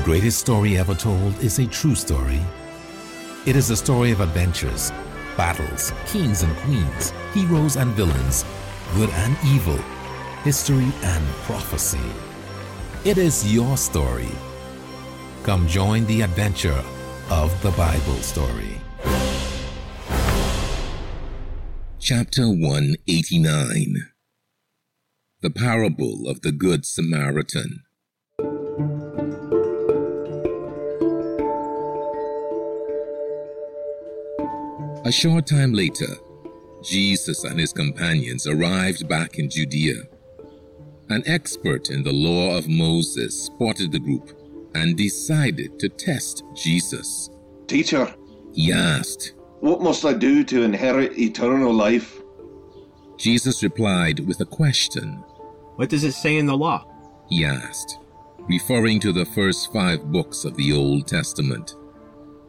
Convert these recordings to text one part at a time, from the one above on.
The greatest story ever told is a true story. It is a story of adventures, battles, kings and queens, heroes and villains, good and evil, history and prophecy. It is your story. Come join the adventure of the Bible story. Chapter 189 The Parable of the Good Samaritan. A short time later, Jesus and his companions arrived back in Judea. An expert in the law of Moses spotted the group and decided to test Jesus. Teacher, He asked, what must I do to inherit eternal life? Jesus replied with a question. What does it say in the law? He asked, referring to the first five books of the Old Testament.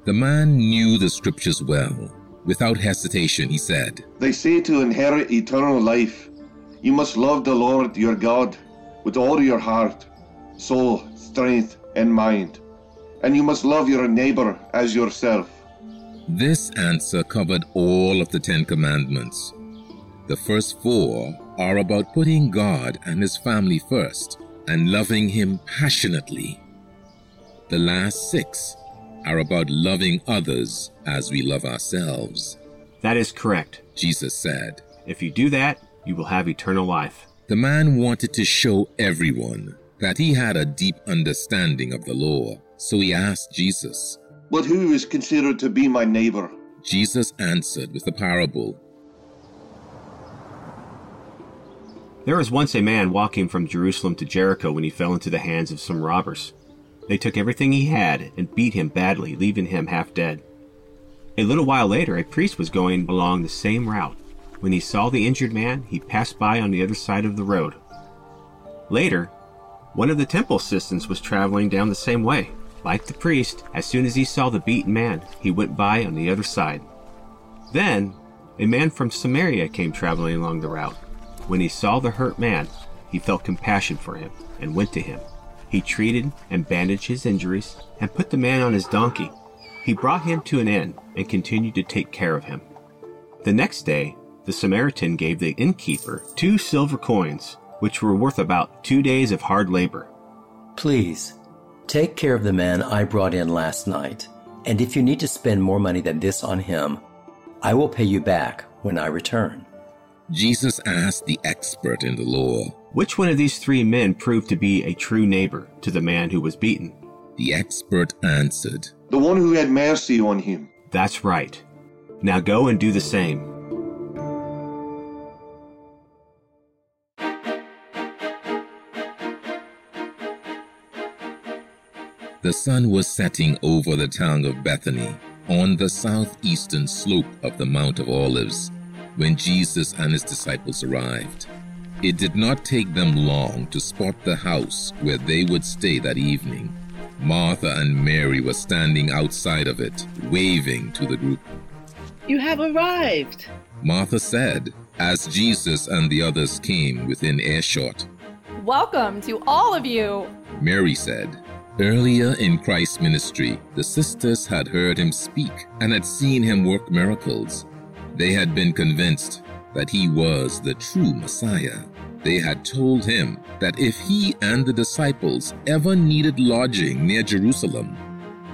The man knew the scriptures well. Without hesitation, he said, They say to inherit eternal life, you must love the Lord your God with all your heart, soul, strength, and mind. And you must love your neighbor as yourself. This answer covered all of the Ten Commandments. The first four are about putting God and His family first and loving Him passionately. The last six are about loving others as we love ourselves. That is correct. Jesus said, If you do that, you will have eternal life. The man wanted to show everyone that he had a deep understanding of the law, so he asked Jesus. But who is considered to be my neighbor? Jesus answered with a parable. There was once a man walking from Jerusalem to Jericho when he fell into the hands of some robbers. They took everything he had and beat him badly, leaving him half dead. A little while later, a priest was going along the same route. When he saw the injured man, he passed by on the other side of the road. Later, one of the temple assistants was traveling down the same way. Like the priest, as soon as he saw the beaten man, he went by on the other side. Then, a man from Samaria came traveling along the route. When he saw the hurt man, he felt compassion for him and went to him. He treated and bandaged his injuries and put the man on his donkey. He brought him to an inn and continued to take care of him. The next day, the Samaritan gave the innkeeper two silver coins, which were worth about two days of hard labor. Please, take care of the man I brought in last night, and if you need to spend more money than this on him, I will pay you back when I return. Jesus asked the expert in the law. Which one of these three men proved to be a true neighbor to the man who was beaten? The expert answered, The one who had mercy on him. That's right. Now go and do the same. The sun was setting over the town of Bethany on the southeastern slope of the Mount of Olives when Jesus and his disciples arrived. It did not take them long to spot the house where they would stay that evening. Martha and Mary were standing outside of it, waving to the group. You have arrived. Martha said, as Jesus and the others came within earshot. Welcome to all of you. Mary said, Earlier in Christ's ministry, the sisters had heard him speak and had seen him work miracles. They had been convinced that he was the true Messiah. They had told him that if he and the disciples ever needed lodging near Jerusalem,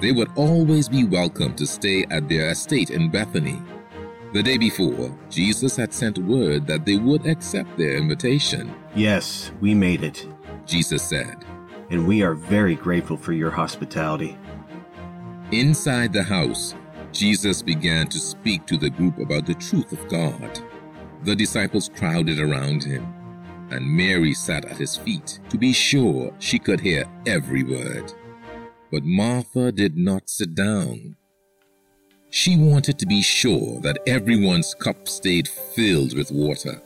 they would always be welcome to stay at their estate in Bethany. The day before, Jesus had sent word that they would accept their invitation. Yes, we made it, Jesus said. and we are very grateful for your hospitality. Inside the house, Jesus began to speak to the group about the truth of God. The disciples crowded around him, and Mary sat at his feet to be sure she could hear every word. But Martha did not sit down. She wanted to be sure that everyone's cup stayed filled with water.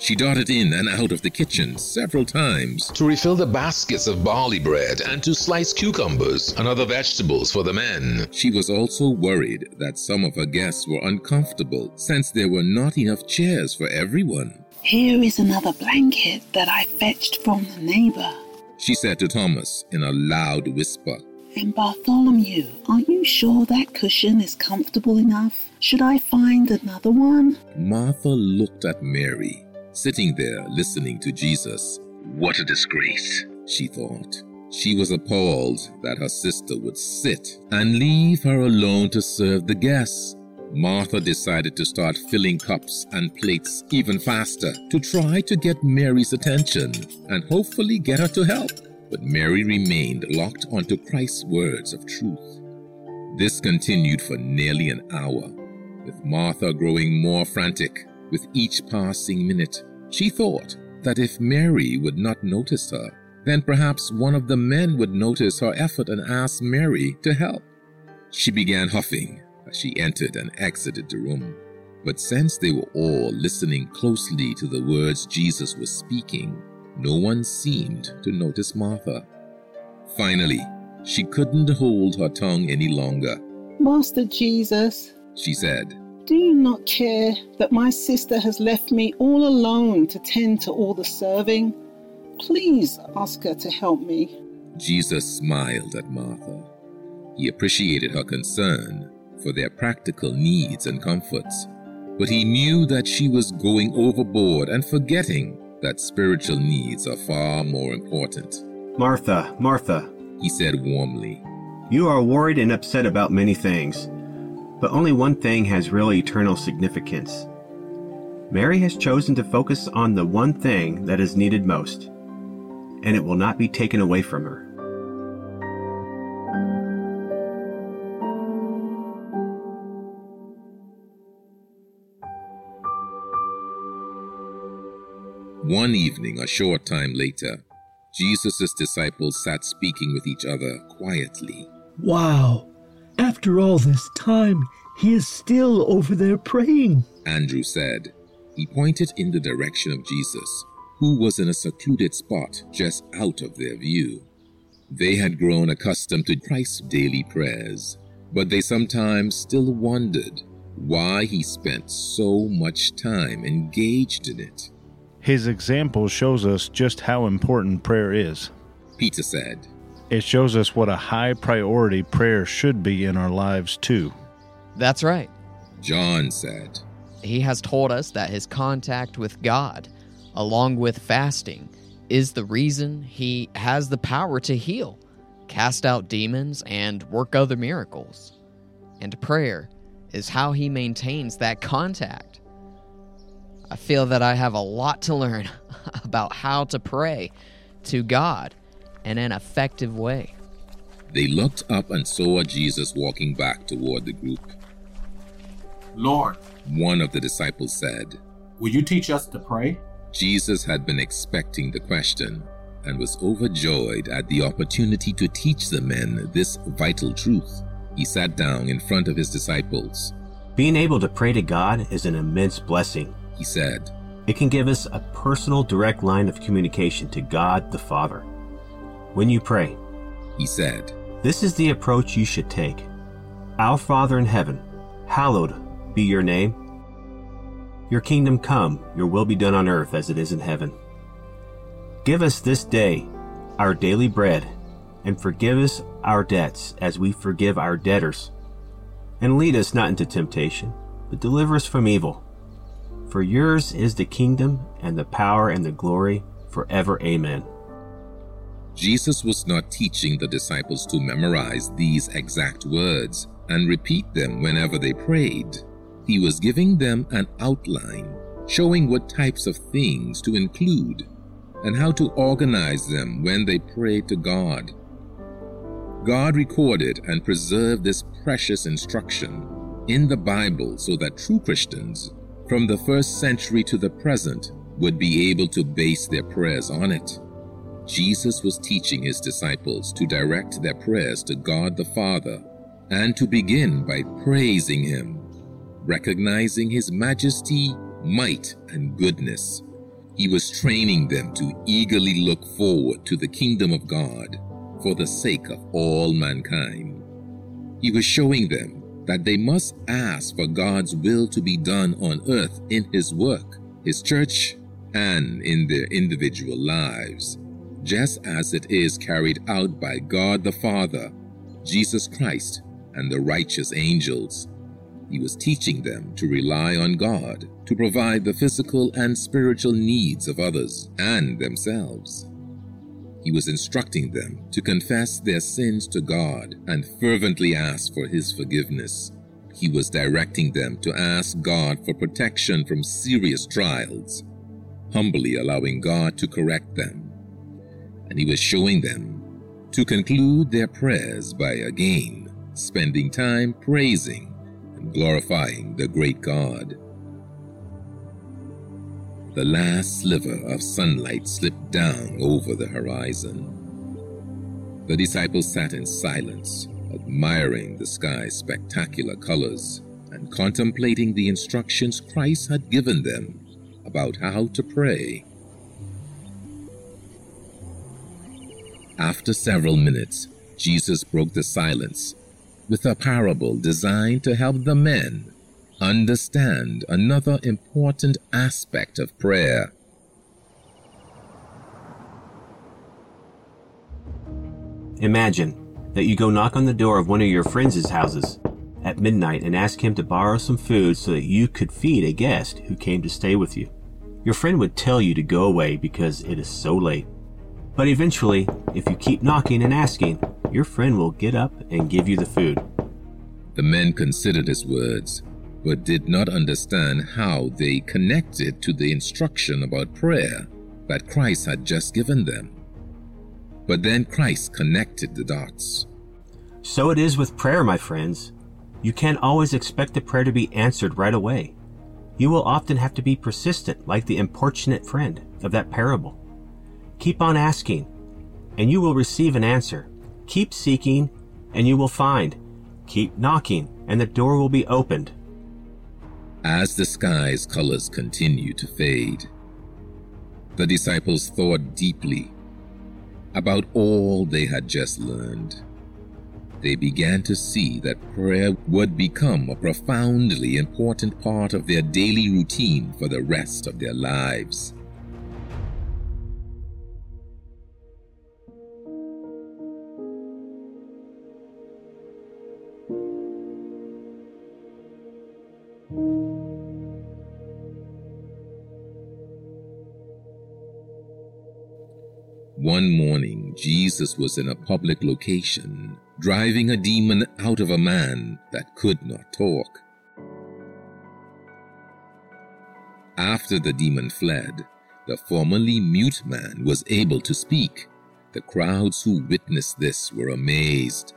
She darted in and out of the kitchen several times. to refill the baskets of barley bread and to slice cucumbers and other vegetables for the men. She was also worried that some of her guests were uncomfortable since there were not enough chairs for everyone. Here is another blanket that I fetched from the neighbor. She said to Thomas in a loud whisper. And Bartholomew, are you sure that cushion is comfortable enough? Should I find another one? Martha looked at Mary, sitting there listening to Jesus. What a disgrace, she thought. She was appalled that her sister would sit and leave her alone to serve the guests. Martha decided to start filling cups and plates even faster to try to get Mary's attention and hopefully get her to help. But Mary remained locked onto Christ's words of truth. This continued for nearly an hour, with Martha growing more frantic with each passing minute. She thought that if Mary would not notice her, then perhaps one of the men would notice her effort and ask Mary to help. She began huffing as she entered and exited the room. But since they were all listening closely to the words Jesus was speaking, no one seemed to notice Martha. Finally, she couldn't hold her tongue any longer. Master Jesus, She said, do you not care that my sister has left me all alone to tend to all the serving? Please ask her to help me. Jesus smiled at Martha. He appreciated her concern for their practical needs and comforts, but he knew that she was going overboard and forgetting that spiritual needs are far more important. Martha, Martha, He said warmly, you are worried and upset about many things, but only one thing has really eternal significance. Mary has chosen to focus on the one thing that is needed most, and it will not be taken away from her. One evening, a short time later, Jesus' disciples sat speaking with each other quietly. Wow. After all this time, he is still over there praying. Andrew said. He pointed in the direction of Jesus, who was in a secluded spot just out of their view. They had grown accustomed to Christ's daily prayers, but they sometimes still wondered why he spent so much time engaged in it. His example shows us just how important prayer is. Peter said, It shows us what a high priority prayer should be in our lives, too. That's right. John said, He has told us that his contact with God, along with fasting, is the reason he has the power to heal, cast out demons, and work other miracles. And prayer is how he maintains that contact. I feel that I have a lot to learn about how to pray to God in an effective way. They looked up and saw Jesus walking back toward the group. Lord, One of the disciples said, will you teach us to pray? Jesus had been expecting the question and was overjoyed at the opportunity to teach the men this vital truth. He sat down in front of his disciples. Being able to pray to God is an immense blessing. He said, It can give us a personal, direct line of communication to God the Father. When you pray, He said, This is the approach you should take. Our Father in heaven, hallowed be your name. Your kingdom come, your will be done on earth as it is in heaven. Give us this day our daily bread, and forgive us our debts as we forgive our debtors. And lead us not into temptation, but deliver us from evil. For yours is the kingdom, and the power, and the glory, forever. Amen. Jesus was not teaching the disciples to memorize these exact words and repeat them whenever they prayed. He was giving them an outline, showing what types of things to include and how to organize them when they prayed to God. God recorded and preserved this precious instruction in the Bible so that true Christians from the first century to the present would be able to base their prayers on it. Jesus was teaching his disciples to direct their prayers to God the Father and to begin by praising him, recognizing his majesty, might, and goodness. He was training them to eagerly look forward to the kingdom of God for the sake of all mankind. He was showing them that they must ask for God's will to be done on earth in His work, His church, and in their individual lives, just as it is carried out by God the Father Jesus Christ and the righteous angels. He was teaching them to rely on God to provide the physical and spiritual needs of others and themselves. He was instructing them to confess their sins to God and fervently ask for His forgiveness. He was directing them to ask God for protection from serious trials, humbly allowing God to correct them. And He was showing them to conclude their prayers by again spending time praising and glorifying the great God. The last sliver of sunlight slipped down over the horizon. The disciples sat in silence, admiring the sky's spectacular colors and contemplating the instructions Christ had given them about how to pray. After several minutes, Jesus broke the silence with a parable designed to help the men understand another important aspect of prayer. Imagine that you go knock on the door of one of your friends' houses at midnight and ask him to borrow some food so that you could feed a guest who came to stay with you. Your friend would tell you to go away because it is so late. But eventually, if you keep knocking and asking, your friend will get up and give you the food. The men considered his words, but did not understand how they connected to the instruction about prayer that Christ had just given them. But then Christ connected the dots. So it is with prayer, my friends. You can't always expect a prayer to be answered right away. You will often have to be persistent, like the importunate friend of that parable. Keep on asking, and you will receive an answer. Keep seeking, and you will find. Keep knocking, and the door will be opened. As the sky's colors continued to fade, the disciples thought deeply about all they had just learned. They began to see that prayer would become a profoundly important part of their daily routine for the rest of their lives. One morning, Jesus was in a public location, driving a demon out of a man that could not talk. After the demon fled, the formerly mute man was able to speak. The crowds who witnessed this were amazed.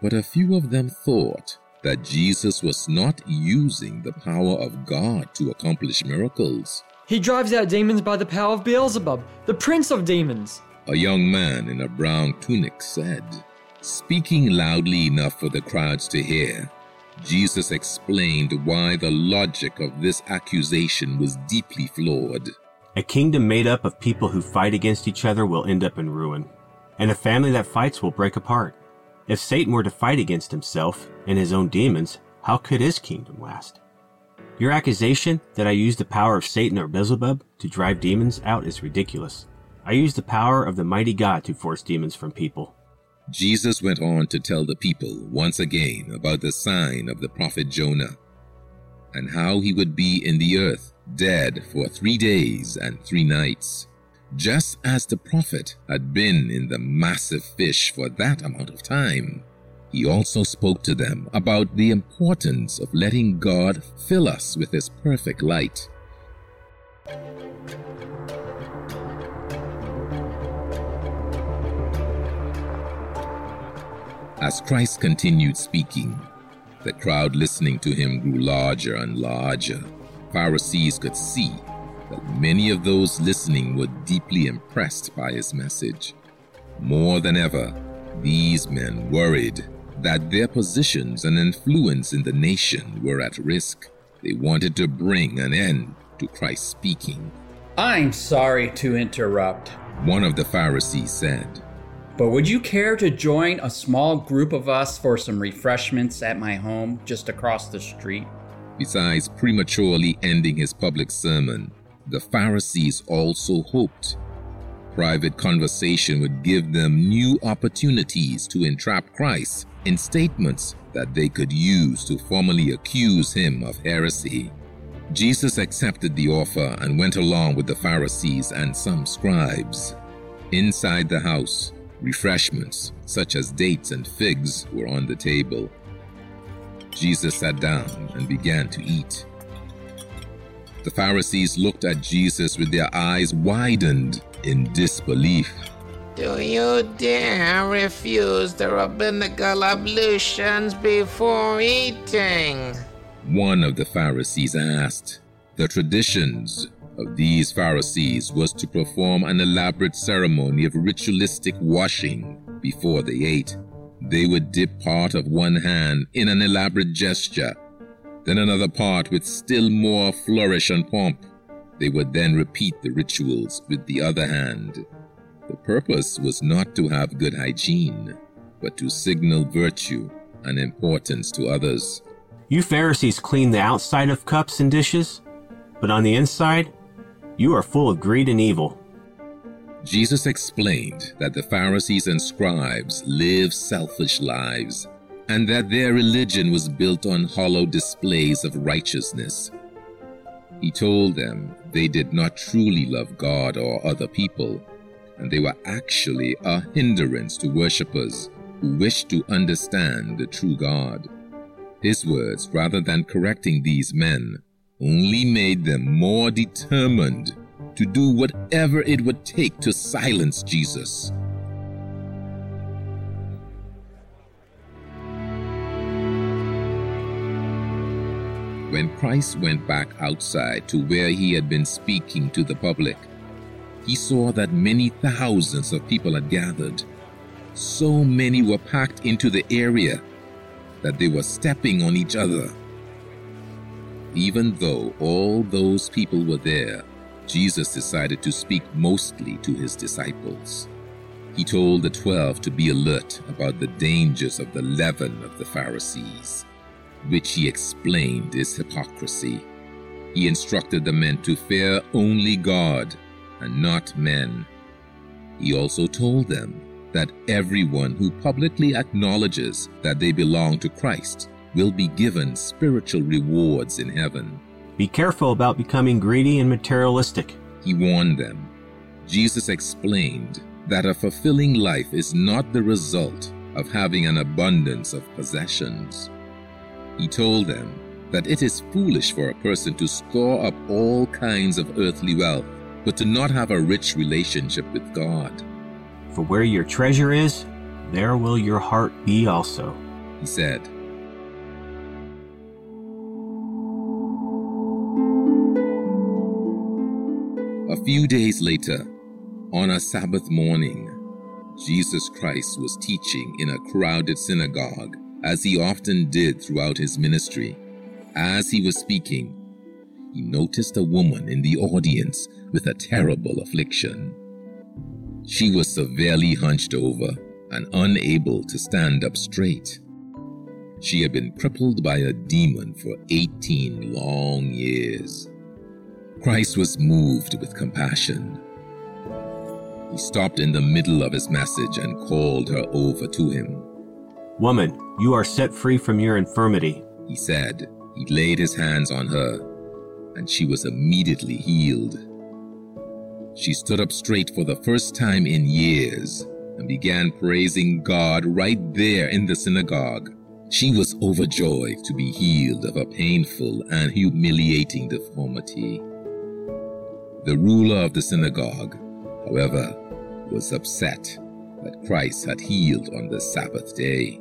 But a few of them thought that Jesus was not using the power of God to accomplish miracles. He drives out demons by the power of Beelzebub, the prince of demons. A young man in a brown tunic said, speaking loudly enough for the crowds to hear. Jesus explained why the logic of this accusation was deeply flawed. A kingdom made up of people who fight against each other will end up in ruin, and a family that fights will break apart. If Satan were to fight against himself and his own demons, how could his kingdom last? Your accusation that I used the power of Satan or Beelzebub to drive demons out is ridiculous. I used the power of the mighty God to force demons from people. Jesus went on to tell the people once again about the sign of the prophet Jonah and how he would be in the earth dead for three days and three nights. Just as the prophet had been in the massive fish for that amount of time, he also spoke to them about the importance of letting God fill us with His perfect light. As Christ continued speaking, the crowd listening to him grew larger and larger. Pharisees could see that many of those listening were deeply impressed by his message. More than ever, these men worried that their positions and influence in the nation were at risk. They wanted to bring an end to Christ's speaking. I'm sorry to interrupt. One of the Pharisees said, But would you care to join a small group of us for some refreshments at my home just across the street? Besides prematurely ending his public sermon, the Pharisees also hoped Private conversation would give them new opportunities to entrap Christ in statements that they could use to formally accuse him of heresy. Jesus accepted the offer and went along with the Pharisees and some scribes. Inside the house, refreshments such as dates and figs were on the table. Jesus sat down and began to eat. The Pharisees looked at Jesus with their eyes widened in disbelief. Do you dare refuse the rabbinical ablutions before eating? One of the Pharisees asked. The traditions of these Pharisees was to perform an elaborate ceremony of ritualistic washing before they ate. They would dip part of one hand in an elaborate gesture, then another part with still more flourish and pomp. They would then repeat the rituals with the other hand. The purpose was not to have good hygiene, but to signal virtue and importance to others. You Pharisees clean the outside of cups and dishes, but on the inside, you are full of greed and evil. Jesus explained that the Pharisees and scribes lived selfish lives and that their religion was built on hollow displays of righteousness. He told them they did not truly love God or other people, and they were actually a hindrance to worshippers who wished to understand the true God. His words, rather than correcting these men, only made them more determined to do whatever it would take to silence Jesus. When Christ went back outside to where he had been speaking to the public, he saw that many thousands of people had gathered. So many were packed into the area that they were stepping on each other. Even though all those people were there, Jesus decided to speak mostly to his disciples. He told the twelve to be alert about the dangers of the leaven of the Pharisees, which he explained is hypocrisy. He instructed the men to fear only God and not men. He also told them that everyone who publicly acknowledges that they belong to Christ will be given spiritual rewards in heaven. Be careful about becoming greedy and materialistic. He warned them. Jesus explained that a fulfilling life is not the result of having an abundance of possessions. He told them that it is foolish for a person to store up all kinds of earthly wealth, but to not have a rich relationship with God. For where your treasure is, there will your heart be also, he said. A few days later, on a Sabbath morning, Jesus Christ was teaching in a crowded synagogue, as he often did throughout his ministry. As he was speaking, he noticed a woman in the audience with a terrible affliction. She was severely hunched over and unable to stand up straight. She had been crippled by a demon for 18 long years. Christ was moved with compassion. He stopped in the middle of his message and called her over to him. Woman, you are set free from your infirmity, he said. He laid his hands on her, and she was immediately healed. She stood up straight for the first time in years and began praising God right there in the synagogue. She was overjoyed to be healed of a painful and humiliating deformity. The ruler of the synagogue, however, was upset that Christ had healed on the Sabbath day.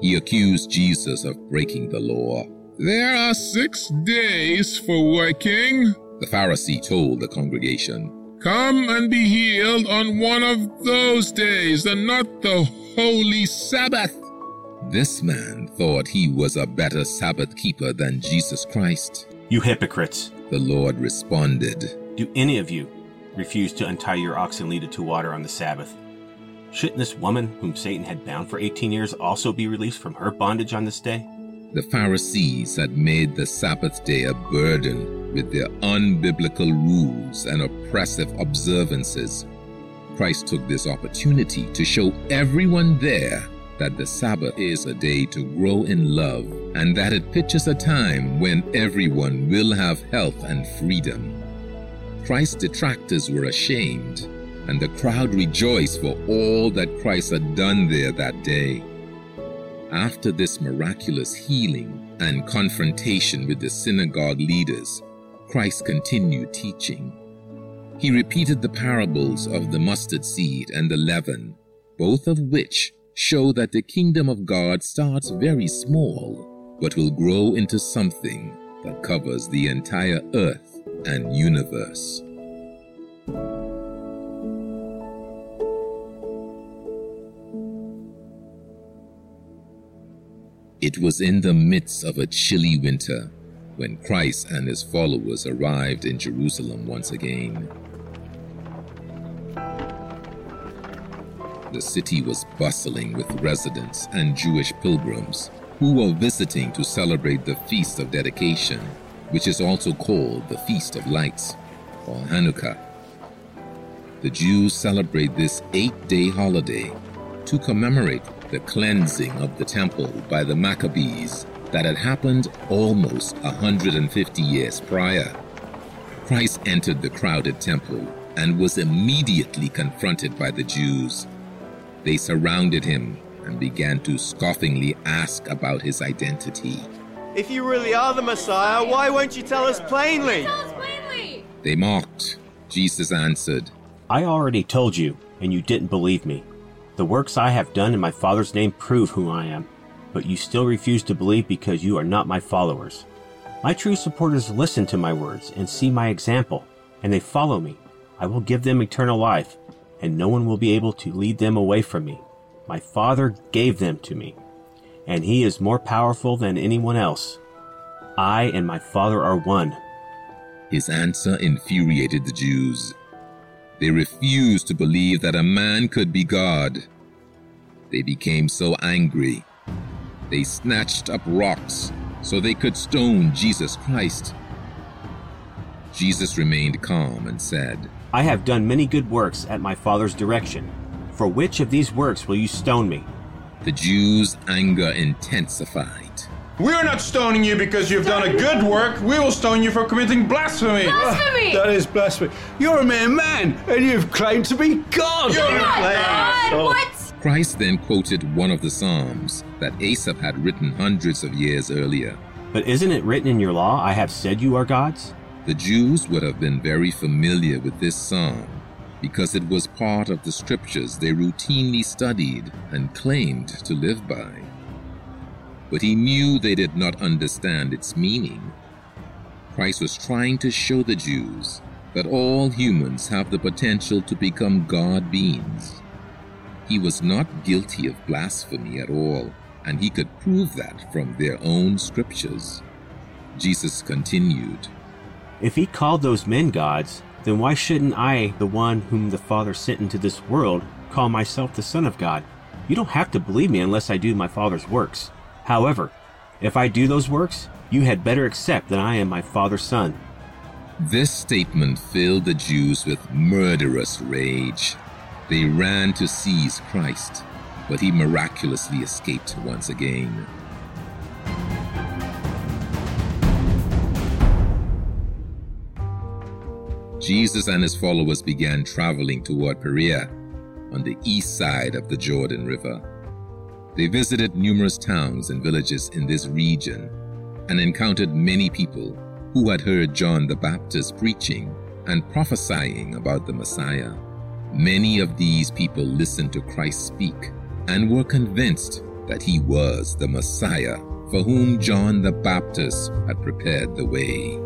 He accused Jesus of breaking the law. There are six days for working, the Pharisee told the congregation. Come and be healed on one of those days and not the holy Sabbath. This man thought he was a better Sabbath keeper than Jesus Christ. You hypocrites, the Lord responded. Do any of you refuse to untie your ox and lead it to water on the Sabbath? Shouldn't this woman, whom Satan had bound for 18 years, also be released from her bondage on this day? The Pharisees had made the Sabbath day a burden with their unbiblical rules and oppressive observances. Christ took this opportunity to show everyone there that the Sabbath is a day to grow in love and that it pictures a time when everyone will have health and freedom. Christ's detractors were ashamed, and the crowd rejoiced for all that Christ had done there that day. After this miraculous healing and confrontation with the synagogue leaders, Christ continued teaching. He repeated the parables of the mustard seed and the leaven, both of which show that the kingdom of God starts very small, but will grow into something that covers the entire earth and universe. It was in the midst of a chilly winter when Christ and his followers arrived in Jerusalem once again. The city was bustling with residents and Jewish pilgrims who were visiting to celebrate the Feast of Dedication, which is also called the Feast of Lights, or Hanukkah. The Jews celebrate this eight day holiday to commemorate the cleansing of the temple by the Maccabees that had happened almost 150 years prior. Christ entered the crowded temple and was immediately confronted by the Jews. They surrounded him and began to scoffingly ask about his identity. If you really are the Messiah, why won't you tell us plainly? Tell us plainly! They mocked. Jesus answered, I already told you, and you didn't believe me. The works I have done in my Father's name prove who I am, but you still refuse to believe because you are not my followers. My true supporters listen to my words and see my example, and they follow me. I will give them eternal life, and no one will be able to lead them away from me. My Father gave them to me, and He is more powerful than anyone else. I and my Father are one. His answer infuriated the Jews. They refused to believe that a man could be God. They became so angry. They snatched up rocks so they could stone Jesus Christ. Jesus remained calm and said, I have done many good works at my Father's direction. For which of these works will you stone me? The Jews' anger intensified. We are not stoning you because you've done a good work. We will stone you for committing blasphemy. Blasphemy! That is blasphemy. You're a mere man, and you've claimed to be God. You're a God, So- what? Christ then quoted one of the Psalms that Asaph had written hundreds of years earlier. But isn't it written in your law, I have said you are gods? The Jews would have been very familiar with this psalm because it was part of the scriptures they routinely studied and claimed to live by. But he knew they did not understand its meaning. Christ was trying to show the Jews that all humans have the potential to become God beings. He was not guilty of blasphemy at all, and he could prove that from their own scriptures. Jesus continued, If he called those men gods, then why shouldn't I, the one whom the Father sent into this world, call myself the Son of God? You don't have to believe me unless I do my Father's works. However, if I do those works, you had better accept that I am my Father's Son. This statement filled the Jews with murderous rage. They ran to seize Christ, but he miraculously escaped once again. Jesus and his followers began traveling toward Perea on the east side of the Jordan River. They visited numerous towns and villages in this region and encountered many people who had heard John the Baptist preaching and prophesying about the Messiah. Many of these people listened to Christ speak and were convinced that he was the Messiah for whom John the Baptist had prepared the way.